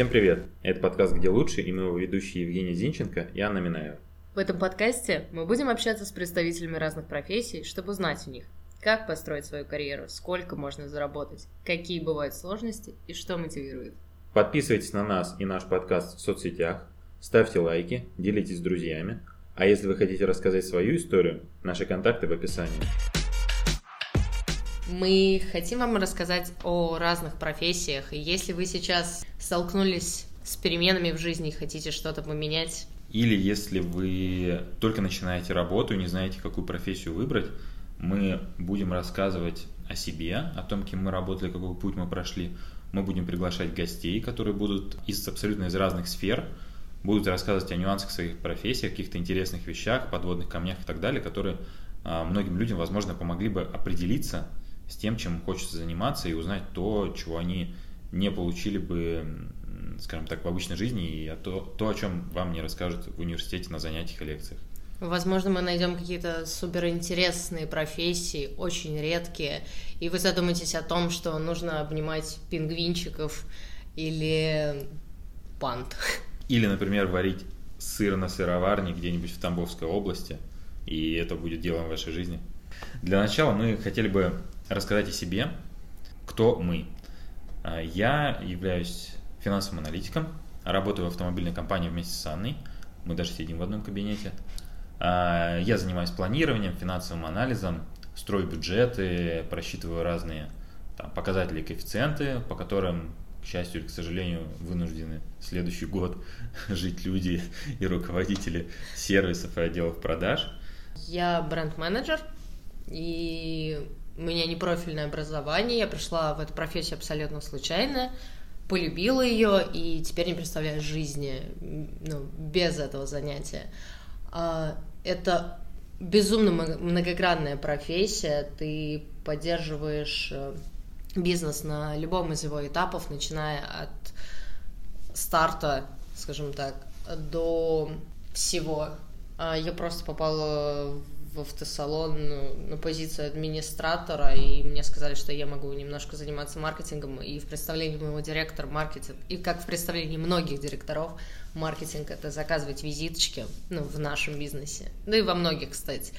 Всем привет! Это подкаст «Где лучше» и мы его ведущие Евгений Зинченко и Анна Минаева. В этом подкасте мы будем общаться с представителями разных профессий, чтобы узнать у них, как построить свою карьеру, сколько можно заработать, какие бывают сложности и что мотивирует. Подписывайтесь на нас и наш подкаст в соцсетях, ставьте лайки, делитесь с друзьями, а если вы хотите рассказать свою историю, наши контакты в описании. Мы хотим вам рассказать о разных профессиях, и если вы сейчас столкнулись с переменами в жизни и хотите что-то поменять, или если вы только начинаете работу и не знаете, какую профессию выбрать, мы будем рассказывать о себе, о том, кем мы работали, какой путь мы прошли. Мы будем приглашать гостей, которые будут из абсолютно из разных сфер, будут рассказывать о нюансах своих профессий, каких-то интересных вещах, подводных камнях и так далее, которые а, многим людям, возможно, помогли бы определиться с тем, чем хочется заниматься и узнать то, чего они не получили бы, скажем так, в обычной жизни, и то, то, о чем вам не расскажут в университете на занятиях и лекциях. Возможно, мы найдем какие-то суперинтересные профессии, очень редкие, и вы задумаетесь о том, что нужно обнимать пингвинчиков или пант. Или, например, варить сыр на сыроварне где-нибудь в Тамбовской области, и это будет делом вашей жизни. Для начала мы хотели бы рассказать о себе, кто мы. А, я являюсь финансовым аналитиком, работаю в автомобильной компании вместе с Анной, мы даже сидим в одном кабинете. А, я занимаюсь планированием, финансовым анализом, строю бюджеты, просчитываю разные там, показатели и коэффициенты, по которым, к счастью или к сожалению, вынуждены следующий год жить люди и руководители сервисов и отделов продаж. Я бренд-менеджер, и у меня не профильное образование, я пришла в эту профессию абсолютно случайно, полюбила ее и теперь не представляю жизни ну, без этого занятия. А, это безумно многогранная профессия, ты поддерживаешь э, бизнес на любом из его этапов, начиная от старта, скажем так, до всего. А, я просто попала в автосалон ну, на позицию администратора, и мне сказали, что я могу немножко заниматься маркетингом, и в представлении моего директора маркетинг, и как в представлении многих директоров, маркетинг — это заказывать визиточки, ну, в нашем бизнесе, да и во многих, кстати.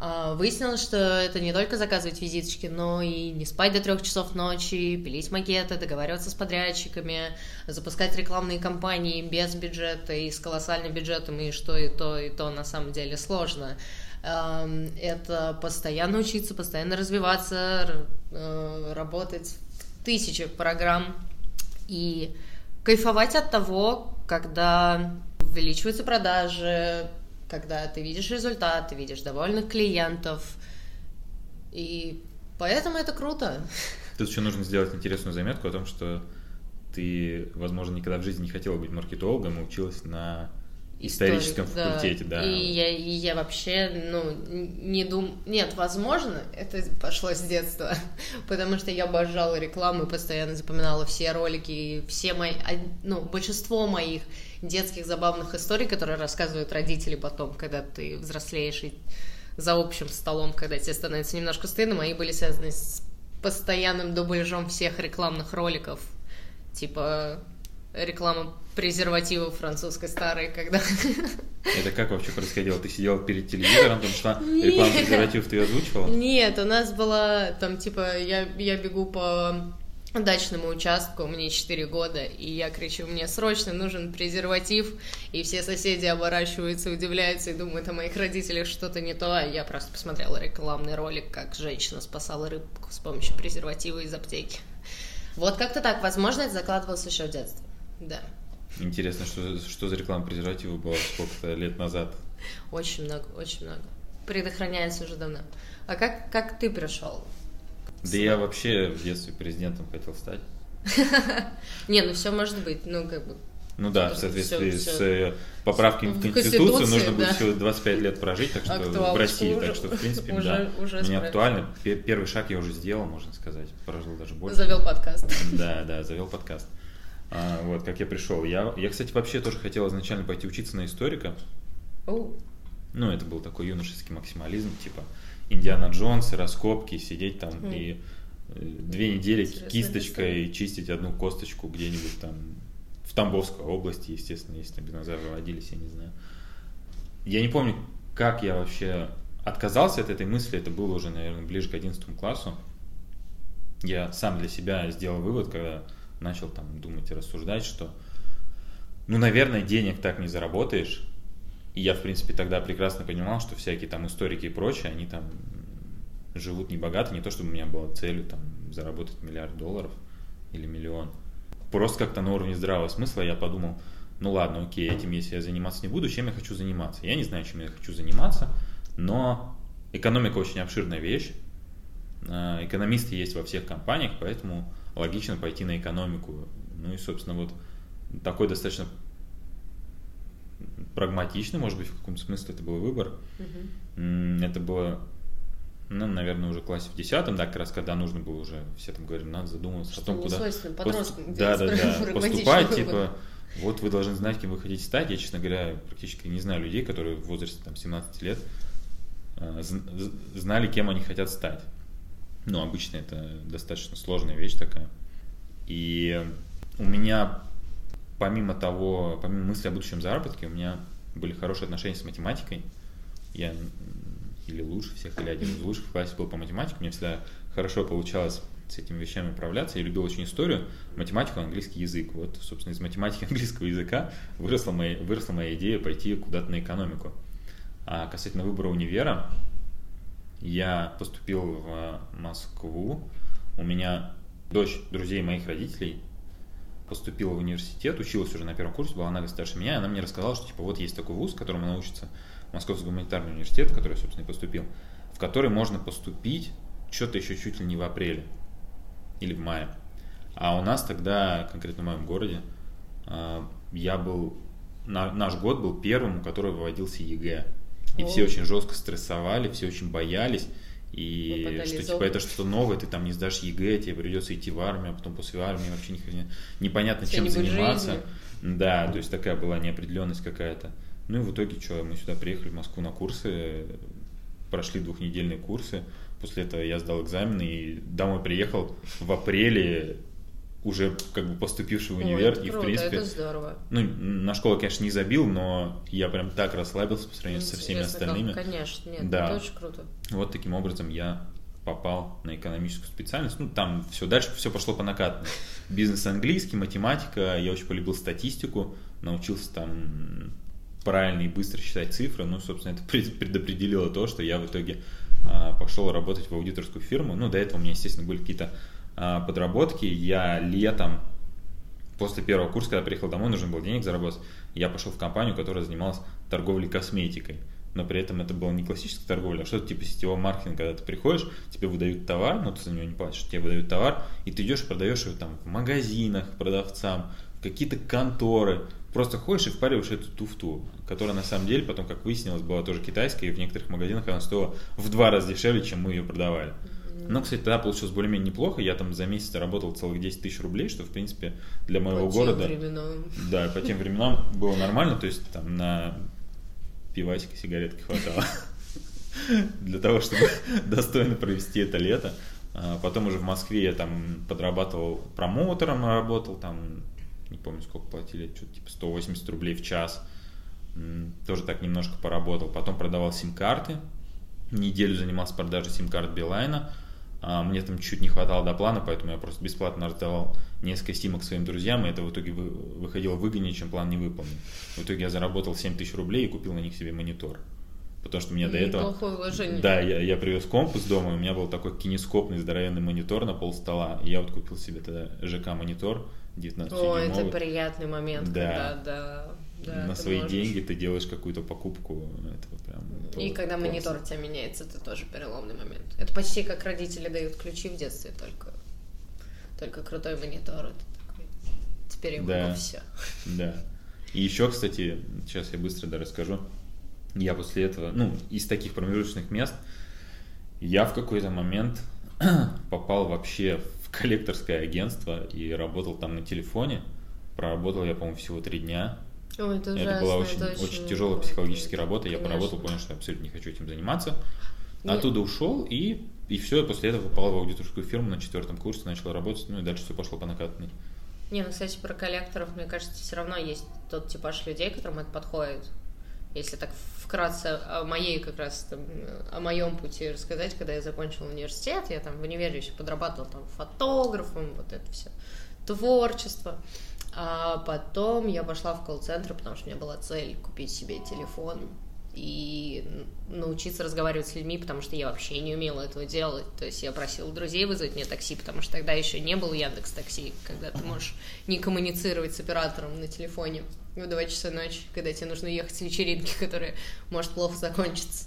А, выяснилось, что это не только заказывать визиточки, но и не спать до трех часов ночи, пилить макеты, договариваться с подрядчиками, запускать рекламные кампании без бюджета и с колоссальным бюджетом, и что и то, и то на самом деле сложно это постоянно учиться, постоянно развиваться, э, работать в тысячах программ и кайфовать от того, когда увеличиваются продажи, когда ты видишь результат, ты видишь довольных клиентов, и поэтому это круто. Тут еще нужно сделать интересную заметку о том, что ты, возможно, никогда в жизни не хотела быть маркетологом и училась на историческом Историк, факультете, да. да. И я, и я вообще, ну, не думаю... Нет, возможно, это пошло с детства, потому что я обожала рекламу и постоянно запоминала все ролики, и все мои... Ну, большинство моих детских забавных историй, которые рассказывают родители потом, когда ты взрослеешь и за общим столом, когда тебе становится немножко стыдно, мои были связаны с постоянным дубляжом всех рекламных роликов. Типа реклама презервативов французской старой, когда... Это как вообще происходило? Ты сидела перед телевизором, там шла реклама презервативов, ты озвучивала? Нет, у нас была там типа я, я бегу по дачному участку, мне 4 года, и я кричу, мне срочно нужен презерватив, и все соседи оборачиваются, удивляются и думают о моих родителях что-то не то, а я просто посмотрела рекламный ролик, как женщина спасала рыбку с помощью презерватива из аптеки. Вот как-то так, возможно, это закладывалось еще в детстве. Да. Интересно, что, что за реклама презерватива была сколько-то лет назад? Очень много, очень много. Предохраняется уже давно. А как, как ты пришел? Да я вообще в детстве президентом хотел стать. Не, ну все может быть, ну как бы. Ну да, в соответствии с э, поправками в Конституцию нужно будет всего 25 лет прожить, так что в России, так что в принципе, да, мне актуально. Первый шаг я уже сделал, можно сказать, прожил даже больше. Завел подкаст. Да, да, завел подкаст. А, вот, как я пришел. Я, я, кстати, вообще тоже хотел изначально пойти учиться на историка. Oh. Ну, это был такой юношеский максимализм, типа Индиана Джонс, раскопки, сидеть там mm. и э, две недели Интересно, кисточкой чистить одну косточку где-нибудь там в Тамбовской области, естественно, если там динозавры водились, я не знаю. Я не помню, как я вообще отказался от этой мысли, это было уже, наверное, ближе к 11 классу. Я сам для себя сделал вывод, когда начал там думать и рассуждать, что, ну, наверное, денег так не заработаешь. И я, в принципе, тогда прекрасно понимал, что всякие там историки и прочее, они там живут не богато, не то чтобы у меня была целью там заработать миллиард долларов или миллион. Просто как-то на уровне здравого смысла я подумал, ну ладно, окей, этим если я заниматься не буду, чем я хочу заниматься? Я не знаю, чем я хочу заниматься, но экономика очень обширная вещь, а, экономисты есть во всех компаниях, поэтому логично пойти на экономику. Ну и, собственно, вот такой достаточно прагматичный, может быть, в каком-то смысле это был выбор. Угу. Это было, ну, наверное, уже в классе в десятом, да, как раз когда нужно было уже, все там говорили, надо задумываться Что о том, куда... Подросткам да, да, да, поступать, типа, вот вы должны знать, кем вы хотите стать. Я, честно говоря, практически не знаю людей, которые в возрасте там 17 лет э, знали, кем они хотят стать. Ну, обычно это достаточно сложная вещь такая. И у меня, помимо того, помимо мысли о будущем заработке, у меня были хорошие отношения с математикой. Я или лучше всех, или один из лучших в классе был по математике. Мне всегда хорошо получалось с этими вещами управляться. Я любил очень историю, математику, английский язык. Вот, собственно, из математики английского языка выросла моя, выросла моя идея пойти куда-то на экономику. А касательно выбора универа, я поступил в Москву. У меня дочь друзей моих родителей поступила в университет, училась уже на первом курсе, была на старше меня, и она мне рассказала, что типа вот есть такой вуз, в котором она учится, Московский гуманитарный университет, в который я, собственно, и поступил, в который можно поступить что-то еще чуть ли не в апреле или в мае. А у нас тогда, конкретно в моем городе, а, я был, наш год был первым, у которого выводился ЕГЭ. И все очень жестко стрессовали, все очень боялись. И что типа это что-то новое, ты там не сдашь ЕГЭ, тебе придется идти в армию, а потом после армии вообще не, непонятно Все чем заниматься. Жизни. Да, то есть такая была неопределенность какая-то. Ну и в итоге что, мы сюда приехали в Москву на курсы, прошли двухнедельные курсы. После этого я сдал экзамены и домой приехал в апреле уже как бы поступивший в универ. Ой, и круто, в принципе, это здорово. Ну, на школу, конечно, не забил, но я прям так расслабился по сравнению Интересно, со всеми остальными. Как, конечно, нет, да. это очень круто. Вот таким образом я попал на экономическую специальность. Ну, там все дальше все пошло по накатанной. Бизнес английский, математика, я очень полюбил статистику, научился там правильно и быстро считать цифры. Ну, собственно, это предопределило то, что я в итоге а, пошел работать в аудиторскую фирму. Ну, до этого у меня, естественно, были какие-то подработки. Я летом, после первого курса, когда приехал домой, нужно было денег заработать, я пошел в компанию, которая занималась торговлей косметикой. Но при этом это была не классическая торговля, а что-то типа сетевого маркетинга, когда ты приходишь, тебе выдают товар, но ты за него не платишь, тебе выдают товар, и ты идешь и продаешь его там в магазинах продавцам, в какие-то конторы, просто ходишь и впариваешь эту туфту, которая на самом деле потом, как выяснилось, была тоже китайская, и в некоторых магазинах она стоила в два раза дешевле, чем мы ее продавали. Но, кстати, тогда получилось более-менее неплохо. Я там за месяц работал целых 10 тысяч рублей, что, в принципе, для моего по города... Тем временам. Да, по тем временам было нормально. То есть там на пивасик и сигаретки хватало для того, чтобы достойно провести это лето. А потом уже в Москве я там подрабатывал промоутером, работал там, не помню сколько платили, что-то типа 180 рублей в час. Тоже так немножко поработал. Потом продавал сим-карты. Неделю занимался продажей сим-карт Билайна. А, мне там чуть не хватало до плана, поэтому я просто бесплатно раздавал несколько стимок своим друзьям, и это в итоге выходило выгоднее, чем план не выполнен. В итоге я заработал 7 тысяч рублей и купил на них себе монитор. Потому что у меня до этого... вложение. Да, я, я привез комп из дома, у меня был такой кинескопный здоровенный монитор на пол стола. И я вот купил себе тогда ЖК-монитор 19 О, это приятный момент, да. когда, да, да, на свои можешь... деньги ты делаешь какую-то покупку. Это прям и когда класс. монитор у тебя меняется, это тоже переломный момент. Это почти как родители дают ключи в детстве, только, только крутой монитор. Это такой, теперь я да. могу все. Да. И еще, кстати, сейчас я быстро да, расскажу. Я после этого, ну, из таких промежуточных мест, я в какой-то момент попал вообще в коллекторское агентство и работал там на телефоне. Проработал я, по-моему, всего три дня. Ой, это, это была очень, это очень, очень тяжелая психологическая работа. Конечно. Я поработал, понял, что я абсолютно не хочу этим заниматься. Нет. Оттуда ушел и, и все, после этого попал в аудиторскую фирму на четвертом курсе, начал работать, ну и дальше все пошло по накатанной. Не, ну, кстати, про коллекторов, мне кажется, все равно есть тот типаж людей, которым это подходит. Если так вкратце о моей как раз там, о моем пути рассказать, когда я закончила университет, я там в универе еще подрабатывала там фотографом, вот это все творчество. А потом я пошла в колл-центр, потому что у меня была цель купить себе телефон и научиться разговаривать с людьми, потому что я вообще не умела этого делать. То есть я просила друзей вызвать мне такси, потому что тогда еще не был Яндекс Такси, когда ты можешь не коммуницировать с оператором на телефоне в 2 часа ночи, когда тебе нужно ехать с вечеринки, которая может плохо закончиться.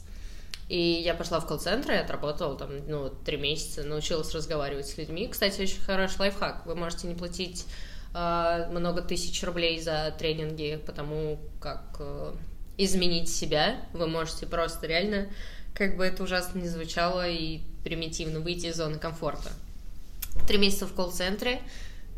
И я пошла в колл-центр и отработала там, ну, три месяца, научилась разговаривать с людьми. Кстати, очень хороший лайфхак. Вы можете не платить много тысяч рублей за тренинги, потому как э, изменить себя. Вы можете просто реально, как бы это ужасно не звучало и примитивно, выйти из зоны комфорта. Три месяца в колл-центре,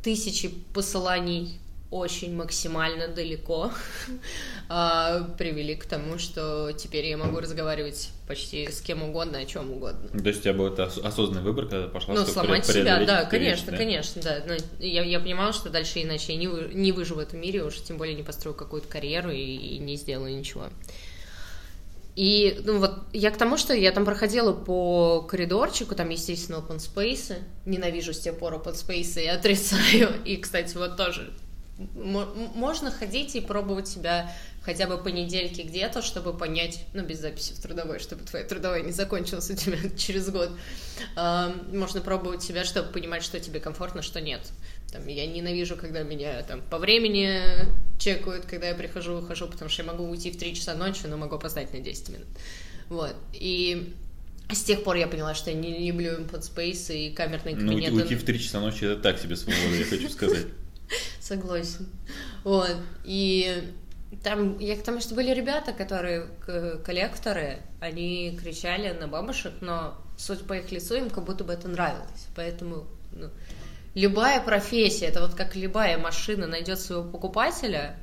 тысячи посыланий очень максимально далеко а, привели к тому, что теперь я могу разговаривать почти с кем угодно, о чем угодно. То есть у тебя был это осознанный выбор, когда пошла Ну, сломать себя, да, конечно, да? конечно, да. Но я, я понимала, что дальше иначе я не, вы, не выживу в этом мире, уж тем более не построю какую-то карьеру и, и не сделаю ничего. И, ну, вот я к тому, что я там проходила по коридорчику, там, естественно, open space, ненавижу с тех пор open space и отрицаю. И, кстати, вот тоже можно ходить и пробовать себя хотя бы по недельке где-то, чтобы понять, ну, без записи в трудовой, чтобы твоя трудовая не закончилась у тебя через год. Можно пробовать себя, чтобы понимать, что тебе комфортно, что нет. Там, я ненавижу, когда меня там по времени чекают, когда я прихожу, ухожу, потому что я могу уйти в 3 часа ночи, но могу опоздать на 10 минут. Вот. И с тех пор я поняла, что я не люблю input space и камерные кабинеты. Ну, уйти в 3 часа ночи это так себе свобода, я хочу сказать. Согласен. Вот. И там, я к тому, что были ребята, которые коллекторы, они кричали на бабушек, но суть по их лицу им как будто бы это нравилось. Поэтому ну, любая профессия, это вот как любая машина найдет своего покупателя,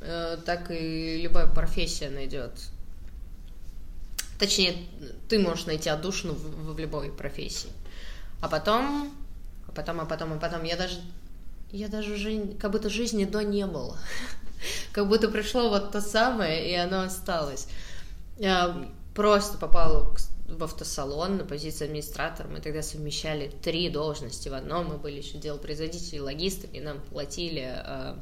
э, так и любая профессия найдет. Точнее, ты можешь найти отдушину в, в любой профессии. А потом, а потом, а потом, а потом, я даже я даже уже как будто жизни до не было. Как будто пришло вот то самое, и оно осталось. Я просто попала в автосалон на позицию администратора. Мы тогда совмещали три должности в одном. Мы были еще делопроизводители, логистами, нам платили э,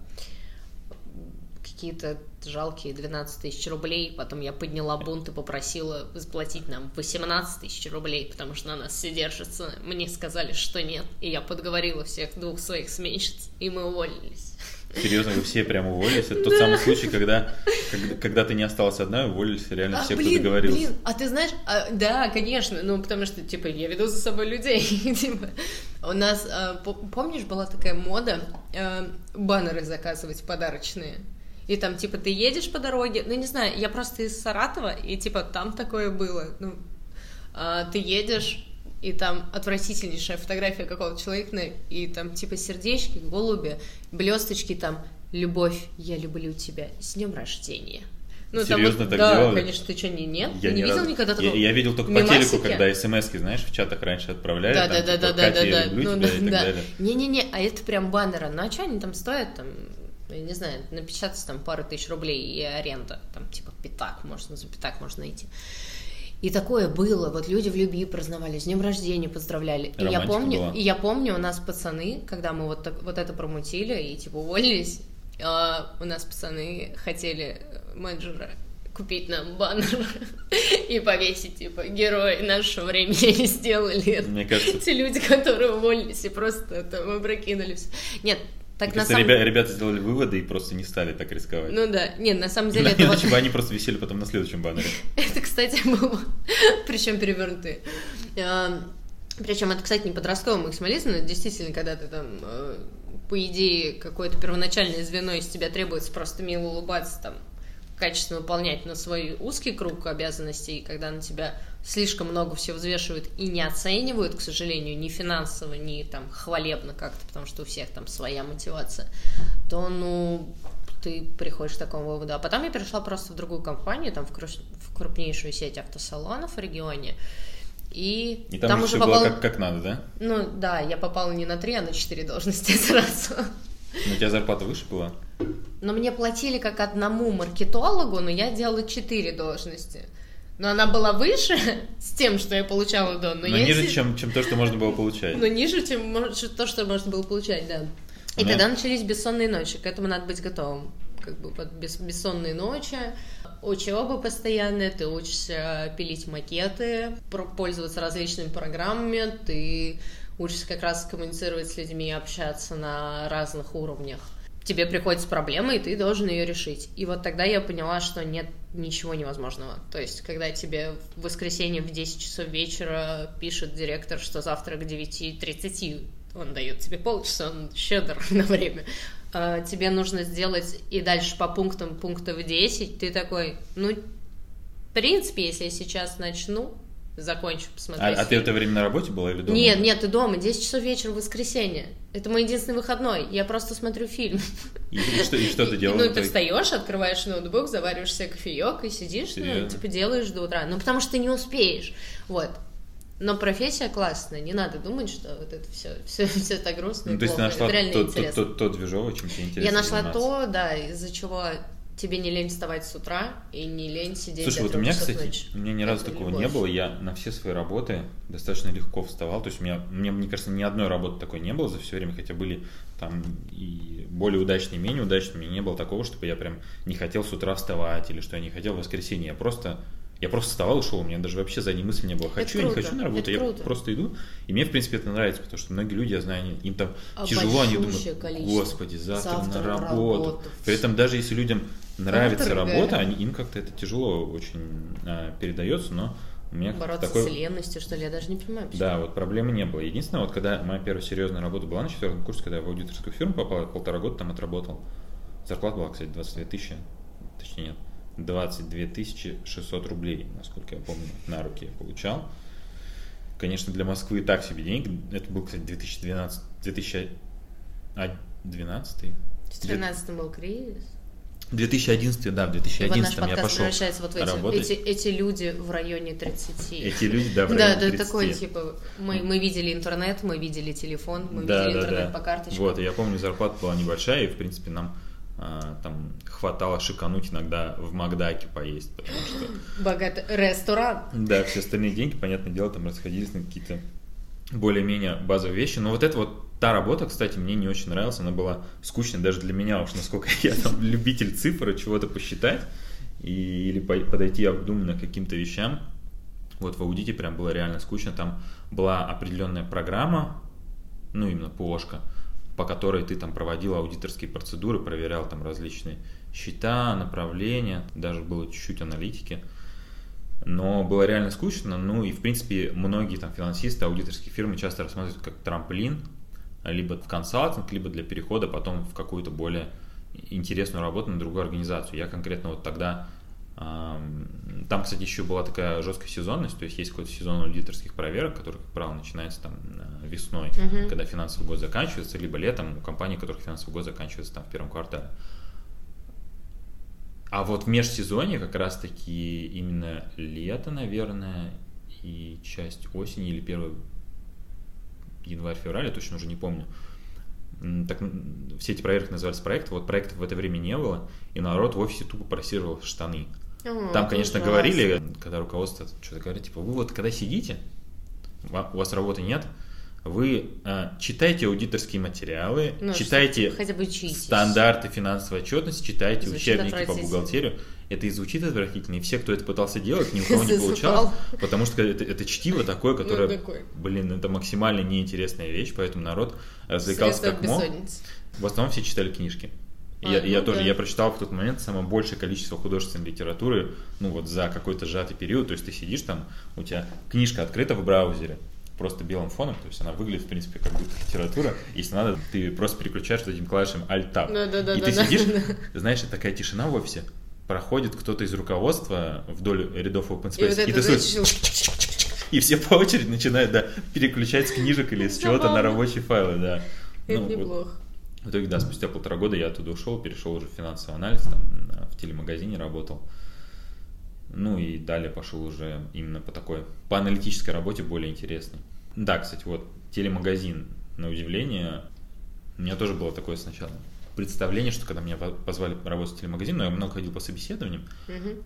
какие-то жалкие 12 тысяч рублей. Потом я подняла бунт и попросила заплатить нам 18 тысяч рублей, потому что на нас все держится. Мне сказали, что нет. И я подговорила всех двух своих сменщиц, и мы уволились. Серьезно, вы все прям уволились? Это тот самый случай, когда, когда, когда ты не осталась одна, уволились реально а, все, блин, кто договорился. Блин, а ты знаешь, а, да, конечно, ну потому что, типа, я веду за собой людей. типа, у нас, а, помнишь, была такая мода а, баннеры заказывать подарочные? И там, типа, ты едешь по дороге, ну, не знаю, я просто из Саратова, и, типа, там такое было, ну, а, ты едешь, и там отвратительнейшая фотография какого-то человека, и там, типа, сердечки, голуби, блесточки, там, любовь, я люблю тебя, с днем рождения. Ну, Серьезно там, так да, делали? конечно, ты что, не, нет? Я не, не видел раз... никогда такого? Я, я видел только Мимасики? по телеку, когда смс знаешь, в чатах раньше отправляли, да, там, да, типа, да, да, Катя, да, я да, люблю ну, тебя да, и так да. далее. Не-не-не, а это прям баннеры. Ну, а что они там стоят, там, я не знаю, напечататься там пару тысяч рублей и аренда, там типа пятак, можно за пятак можно найти. И такое было, вот люди в любви праздновали, с днем рождения поздравляли. и я помню, была. и я помню, у нас пацаны, когда мы вот, так, вот это промутили и типа уволились, э, у нас пацаны хотели менеджера купить нам баннер и повесить, типа, герои нашего времени сделали. Мне кажется... Те люди, которые уволились и просто там опрокинулись. Нет, так, на самом... ребята, ребята сделали выводы и просто не стали так рисковать. Ну да, нет, на самом деле... это вот... они просто висели потом на следующем баннере. это, кстати, было... Причем перевернутые. Причем это, кстати, не подростковый максимализм, но действительно, когда ты там э, по идее, какое-то первоначальное звено из тебя требуется просто мило улыбаться, там, качественно выполнять на свой узкий круг обязанностей, когда на тебя слишком много всего взвешивают и не оценивают, к сожалению, ни финансово, ни там хвалебно как-то, потому что у всех там своя мотивация, то, ну, ты приходишь к такому выводу. А потом я перешла просто в другую компанию, там в, круш... в крупнейшую сеть автосалонов в регионе, и, и там, там уже попал... было как, как надо, да? Ну да, я попала не на три, а на четыре должности сразу. Ну, у тебя зарплата выше была? Но мне платили как одному маркетологу, но я делала четыре должности. Но она была выше с тем, что я получала до. Но, но ниже, си... чем, чем то, что можно было получать. Но ниже, чем то, что можно было получать, да. И тогда начались бессонные ночи. К этому надо быть готовым. Как бы вот бес, бессонные ночи, учеба постоянная, ты учишься пилить макеты, пользоваться различными программами, ты учишься как раз коммуницировать с людьми, общаться на разных уровнях. Тебе приходится проблема, и ты должен ее решить. И вот тогда я поняла, что нет ничего невозможного. То есть, когда тебе в воскресенье в 10 часов вечера пишет директор, что завтра к 9.30 он дает тебе полчаса, он щедр на время, а, тебе нужно сделать и дальше по пунктам пунктов 10, ты такой, ну, в принципе, если я сейчас начну, закончу посмотреть. А, а ты в это время на работе была или дома? Нет, нет, ты дома, 10 часов вечера в воскресенье. Это мой единственный выходной, я просто смотрю фильм. И, и, что, и что ты делаешь? Ну, ты встаешь, открываешь ноутбук, завариваешь себе кофеек и сидишь, Серьезно? ну, типа делаешь до утра. Ну, потому что ты не успеешь. Вот. Но профессия классная, не надо думать, что вот это все, все, все так грустно. Ну, то есть ты нашла тот, тот, тот, тот движовый, чем тебе интересно Я нашла заниматься. то, да, из-за чего тебе не лень вставать с утра и не лень сидеть Слушай, вот у меня, кстати, ночи. у меня ни разу такого любовь. не было. Я на все свои работы достаточно легко вставал. То есть у меня, мне, мне кажется, ни одной работы такой не было за все время, хотя были там и более удачные, и менее удачные. У меня не было такого, чтобы я прям не хотел с утра вставать или что я не хотел в воскресенье. Я просто я просто вставал и шел, у меня даже вообще задней мысли не было. Хочу, я не хочу на работу, я просто иду. И мне, в принципе, это нравится, потому что многие люди, я знаю, они, им там а тяжело, они думают, господи, завтра, завтра на работу. работу. При этом даже если людям нравится работа, они, им как-то это тяжело очень а, передается, но у меня Бороться такой... с ленностью, что ли, я даже не понимаю. Почему. Да, вот проблемы не было. Единственное, вот когда моя первая серьезная работа была на четвертом курсе, когда я в аудиторскую фирму попал, полтора года там отработал. Зарплата была, кстати, 22 тысячи, точнее нет, 22 600 рублей, насколько я помню, на руки я получал. Конечно, для Москвы так себе деньги. Это был, кстати, 2012, 2012. В 2013 был кризис. 2011, да, в 2011 вот я пошел вот в эти, работать. Эти, эти люди в районе 30. Эти люди, да, в районе да, 30. Да, такой, типа, мы, мы видели интернет, мы видели телефон, мы да, видели да, интернет да. по карточкам. Вот, я помню, зарплата была небольшая, и, в принципе, нам а, там хватало шикануть иногда в Макдаке поесть, потому что... Богатый ресторан. Да, все остальные деньги, понятное дело, там расходились на какие-то более-менее базовые вещи. Но вот это вот та работа, кстати, мне не очень нравилась, она была скучной даже для меня уж, насколько я там любитель цифр, чего-то посчитать и, или подойти обдуманно к каким-то вещам. Вот в аудите прям было реально скучно, там была определенная программа, ну именно ПОшка, по которой ты там проводил аудиторские процедуры, проверял там различные счета, направления, даже было чуть-чуть аналитики. Но было реально скучно, ну и в принципе многие там финансисты, аудиторские фирмы часто рассматривают как трамплин, либо в консалтинг, либо для перехода потом в какую-то более интересную работу на другую организацию. Я конкретно вот тогда там, кстати, еще была такая жесткая сезонность, то есть есть какой-то сезон аудиторских проверок, который, как правило, начинается там весной, uh-huh. когда финансовый год заканчивается, либо летом у компаний, у которых финансовый год заканчивается там в первом квартале. А вот в межсезонье как раз-таки именно лето, наверное, и часть осени или первый январь-февраль, я точно уже не помню. Так, все эти проверки назывались проекты, вот проектов в это время не было, и народ в офисе тупо просиживал штаны. О, Там, конечно, ужасно. говорили, когда руководство что-то говорит, типа, вы вот когда сидите, у вас работы нет, вы э, читайте аудиторские материалы, ну, читайте хотя бы стандарты финансовой отчетности, читайте звучит учебники по бухгалтерию. Это и звучит отвратительно, и все, кто это пытался делать, ни у кого не получалось, потому что это, это чтиво такое, ну, которое, такой. блин, это максимально неинтересная вещь, поэтому народ развлекался как мог. В основном все читали книжки. А, я, ну, я тоже, я прочитал в тот момент самое большее количество художественной литературы, ну вот за какой-то сжатый период, то есть ты сидишь там, у тебя книжка открыта в браузере, просто белым фоном, то есть она выглядит, в принципе, как будто литература. Если надо, ты просто переключаешь этим клавишем Alt-Tab. Да, да, да, и ты сидишь, знаешь, такая тишина в офисе, проходит кто-то из руководства вдоль рядов open space, и, вот и ты слышишь... И все по очереди начинают, да, переключать с книжек или с чего-то на рабочие файлы, да. Это ну, неплохо. Вот. В итоге, да, спустя полтора года я оттуда ушел, перешел уже в финансовый анализ, там, в телемагазине работал. Ну и далее пошел уже именно по такой, по аналитической работе более интересной. Да, кстати, вот телемагазин, на удивление, У меня тоже было такое сначала представление, что когда меня позвали работать в телемагазин, но я много ходил по собеседованиям, Мгм.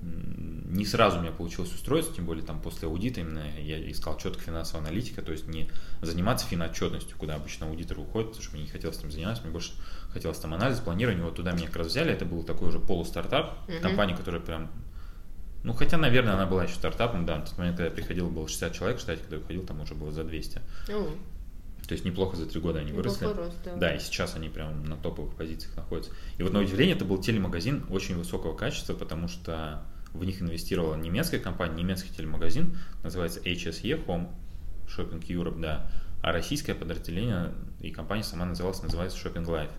не сразу у меня получилось устроиться, тем более там после аудита именно я искал четко финансовая аналитика, то есть не заниматься финотчетностью, куда обычно аудитор уходит, потому что мне не хотелось этим заниматься, мне больше хотелось там анализ, планирование, вот туда меня как раз взяли, это был такой уже полустартап, Мгм. компания, которая прям, ну хотя, наверное, она была еще стартапом, да, на тот момент, когда я приходил, было 60 человек в штате, когда я уходил, там уже было за 200, О, то есть неплохо за три года они выросли. рост, да. Да, и сейчас они прям на топовых позициях находятся. И вот на удивление это был телемагазин очень высокого качества, потому что в них инвестировала немецкая компания, немецкий телемагазин, называется HSE Home Shopping Europe, да, а российское подразделение и компания сама называлась, называется Shopping Life.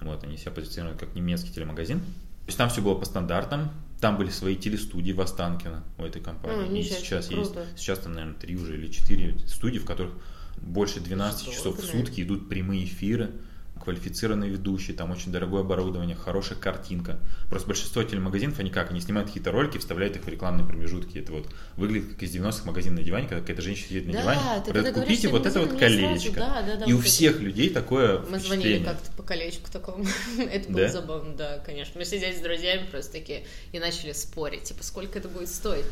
Вот, они себя позиционируют как немецкий телемагазин. То есть там все было по стандартам, там были свои телестудии в Останкино у этой компании. А, и сейчас есть, круто. сейчас там, наверное, три уже или четыре студии, в которых больше 12 Что часов в сутки идут прямые эфиры, квалифицированные ведущие, там очень дорогое оборудование, хорошая картинка. Просто большинство телемагазинов, они как, они снимают какие-то ролики, вставляют их в рекламные промежутки. Это вот выглядит как из 90-х магазин на диване, когда какая-то женщина сидит на Да, диване, ты говорит, купите вот это вот мне сразу, колечко. да, да, И у вот это. всех людей такое Мы звонили как-то по колечку такому. Это было Да? забавно, да, конечно. Мы сидели с друзьями просто такие и начали спорить, типа, сколько это будет стоить.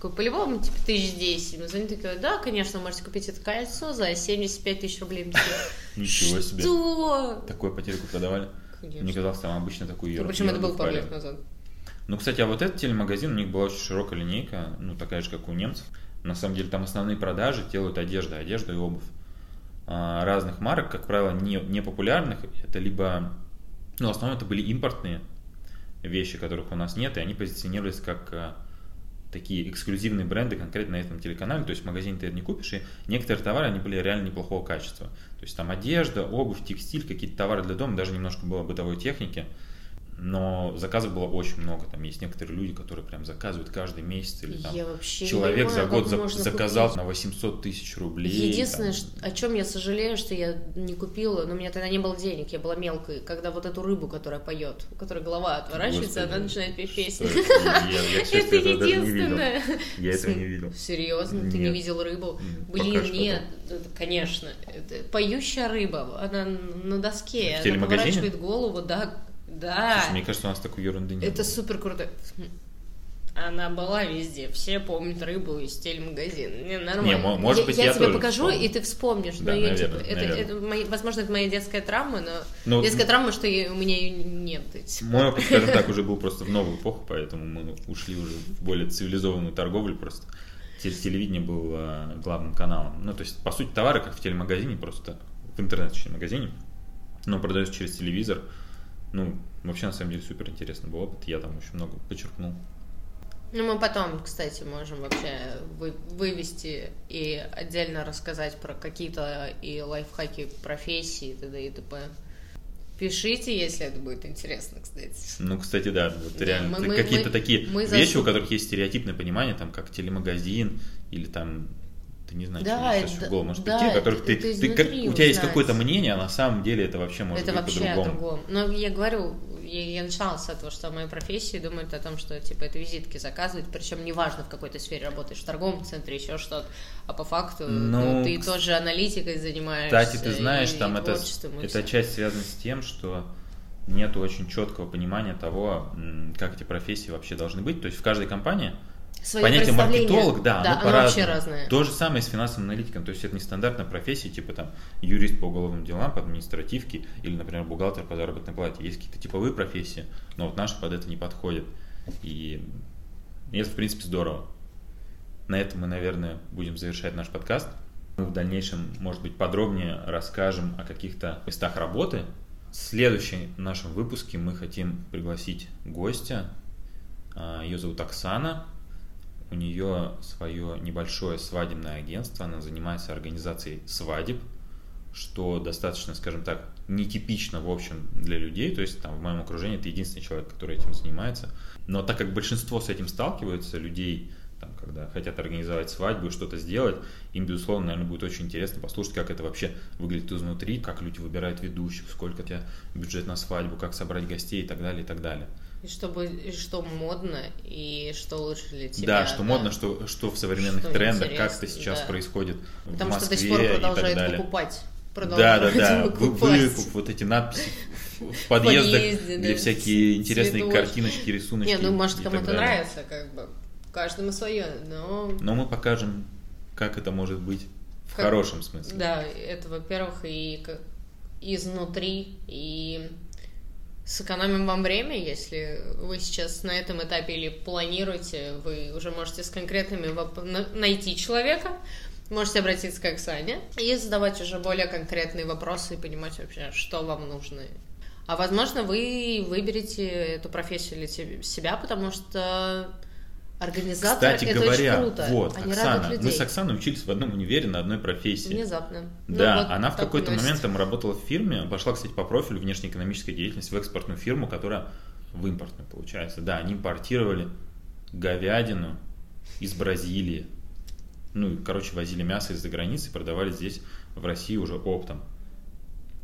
Такой, по-любому, типа, тысяч десять. Мы звоним, такие, да, конечно, можете купить это кольцо за 75 тысяч рублей. Ничего себе. Что? Такую потерку продавали. Конечно. Мне казалось, там обычно такую ерунду Причем это было пару лет назад. Ну, кстати, а вот этот телемагазин, у них была очень широкая линейка, ну, такая же, как у немцев. На самом деле, там основные продажи делают одежда, одежда и обувь. А, разных марок, как правило, не, не популярных. Это либо, ну, в основном это были импортные вещи, которых у нас нет, и они позиционировались как а, такие эксклюзивные бренды конкретно на этом телеканале, то есть в магазине ты не купишь, и некоторые товары, они были реально неплохого качества. То есть там одежда, обувь, текстиль, какие-то товары для дома, даже немножко было бытовой техники, но заказов было очень много. Там есть некоторые люди, которые прям заказывают каждый месяц или там Я вообще человек понимаю, за год за- заказал купить. на 800 тысяч рублей. Единственное, там. о чем я сожалею, что я не купила, но у меня тогда не было денег, я была мелкой, когда вот эту рыбу, которая поет, у которой голова отворачивается, Господи. она начинает петь песню. Что это? Единственное. Я этого не видел. Серьезно, ты не видел рыбу? Блин, нет, конечно. Поющая рыба, она на доске, она поворачивает голову, да, да. Слушай, мне кажется, у нас такой ерунды нет. Это супер круто. Она была везде. Все помнят рыбу из телемагазина. Не, нормально. Не, мо- может быть, я, я тебе тоже покажу, вспомню. и ты вспомнишь. Да, но я, наверное, типа, это, наверное. это мои- возможно, это моя детская травма, но Ну, детская травма, что я- у меня ее нет. Мой опыт, скажем так, уже был просто в новую эпоху, поэтому мы ушли уже в более цивилизованную торговлю просто. Теле- Телевидение было главным каналом. Ну, то есть, по сути, товары, как в телемагазине, просто в интернет-магазине, но продаются через телевизор. Ну, вообще, на самом деле, супер интересный был опыт. Я там очень много почерпнул. Ну, мы потом, кстати, можем вообще вы- вывести и отдельно рассказать про какие-то и лайфхаки профессии и т.д. и т.п. Пишите, если это будет интересно, кстати. Ну, кстати, да, вот Да, реально. мы- какие-то мы- такие мы вещи, засу- у которых есть стереотипное понимание, там, как телемагазин или там ты не знаешь, Да, что это- голову может да, о которых это- ты, это ты как, у тебя есть узнать. какое-то мнение, а на самом деле это вообще может это быть вообще о по-другому. другом. Но я говорю, я, я начинала с этого, что в моей профессии думают о том, что типа это визитки заказывают, причем неважно в какой то сфере работаешь, в торговом центре, еще что-то, а по факту Ну, ну, ты кс- тоже аналитикой занимаешься. Кстати, ты знаешь, и там это, творчеством, и всё. часть связана с тем, что нет очень четкого понимания того, как эти профессии вообще должны быть. То есть в каждой компании Свои понятие маркетолог, да, да оно оно вообще разное. То же самое с финансовым аналитиком. То есть это не стандартная профессия, типа там юрист по уголовным делам, по административке или, например, бухгалтер по заработной плате. Есть какие-то типовые профессии, но вот наши под это не подходят. И это, в принципе, здорово. На этом мы, наверное, будем завершать наш подкаст. Мы в дальнейшем, может быть, подробнее расскажем о каких-то местах работы. В следующем нашем выпуске мы хотим пригласить гостя. А, Ее зовут Оксана. У нее свое небольшое свадебное агентство. Она занимается организацией свадеб, что достаточно, скажем так, нетипично, в общем, для людей. То есть там в моем окружении это единственный человек, который этим занимается. Но так как большинство с этим сталкиваются, людей, там, когда хотят организовать свадьбу и что-то сделать, им, безусловно, наверное, будет очень интересно послушать, как это вообще выглядит изнутри, как люди выбирают ведущих, сколько у тебя бюджет на свадьбу, как собрать гостей и так далее, и так далее. И чтобы, и что модно, и что лучше для тебя. да, что модно, что, что в современных Что трендах, как это сейчас да. происходит Потому в что Москве до сих пор и так продолжают далее. покупать да, да, да, выкуп, вот эти надписи в подъездах, подъезде, где да, всякие интересные цветочки. картиночки, рисуночки. Не, ну может кому-то нравится, как бы, каждому свое, но... Но мы покажем, как это может быть в как... хорошем смысле. Да, это, во-первых, и изнутри, и сэкономим вам время, если вы сейчас на этом этапе или планируете, вы уже можете с конкретными воп... найти человека, можете обратиться как Саня и задавать уже более конкретные вопросы и понимать вообще, что вам нужно. А возможно, вы выберете эту профессию для себя, потому что Организатор Кстати это говоря, очень круто. вот, Они Оксана, мы с Оксаной учились в одном универе на одной профессии. Внезапно. Да, ну, вот она в какой-то момент там работала в фирме, пошла, кстати, по профилю внешнеэкономической деятельности в экспортную фирму, которая в импортную получается. Да, они импортировали говядину из Бразилии. Ну, короче, возили мясо из-за границы и продавали здесь, в России, уже оптом.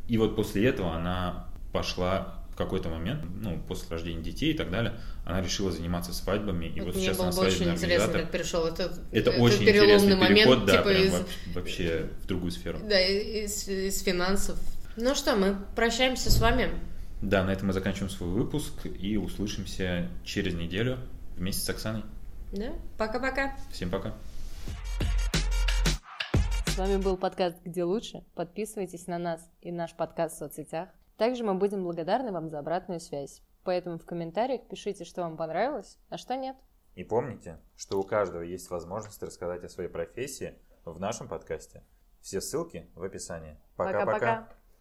И вот после этого она пошла какой-то момент, ну, после рождения детей и так далее, она решила заниматься свадьбами. И вот, вот сейчас она свадебный очень интересно, как перешел этот, Это этот очень интересный момент, переход, да, типа прям из... вообще в другую сферу. Да, из, из финансов. Ну что, мы прощаемся с вами. Да, на этом мы заканчиваем свой выпуск и услышимся через неделю вместе с Оксаной. Да, пока-пока. Всем пока. С вами был подкаст «Где лучше?». Подписывайтесь на нас и наш подкаст в соцсетях. Также мы будем благодарны вам за обратную связь. Поэтому в комментариях пишите, что вам понравилось, а что нет. И помните, что у каждого есть возможность рассказать о своей профессии в нашем подкасте. Все ссылки в описании. Пока-пока.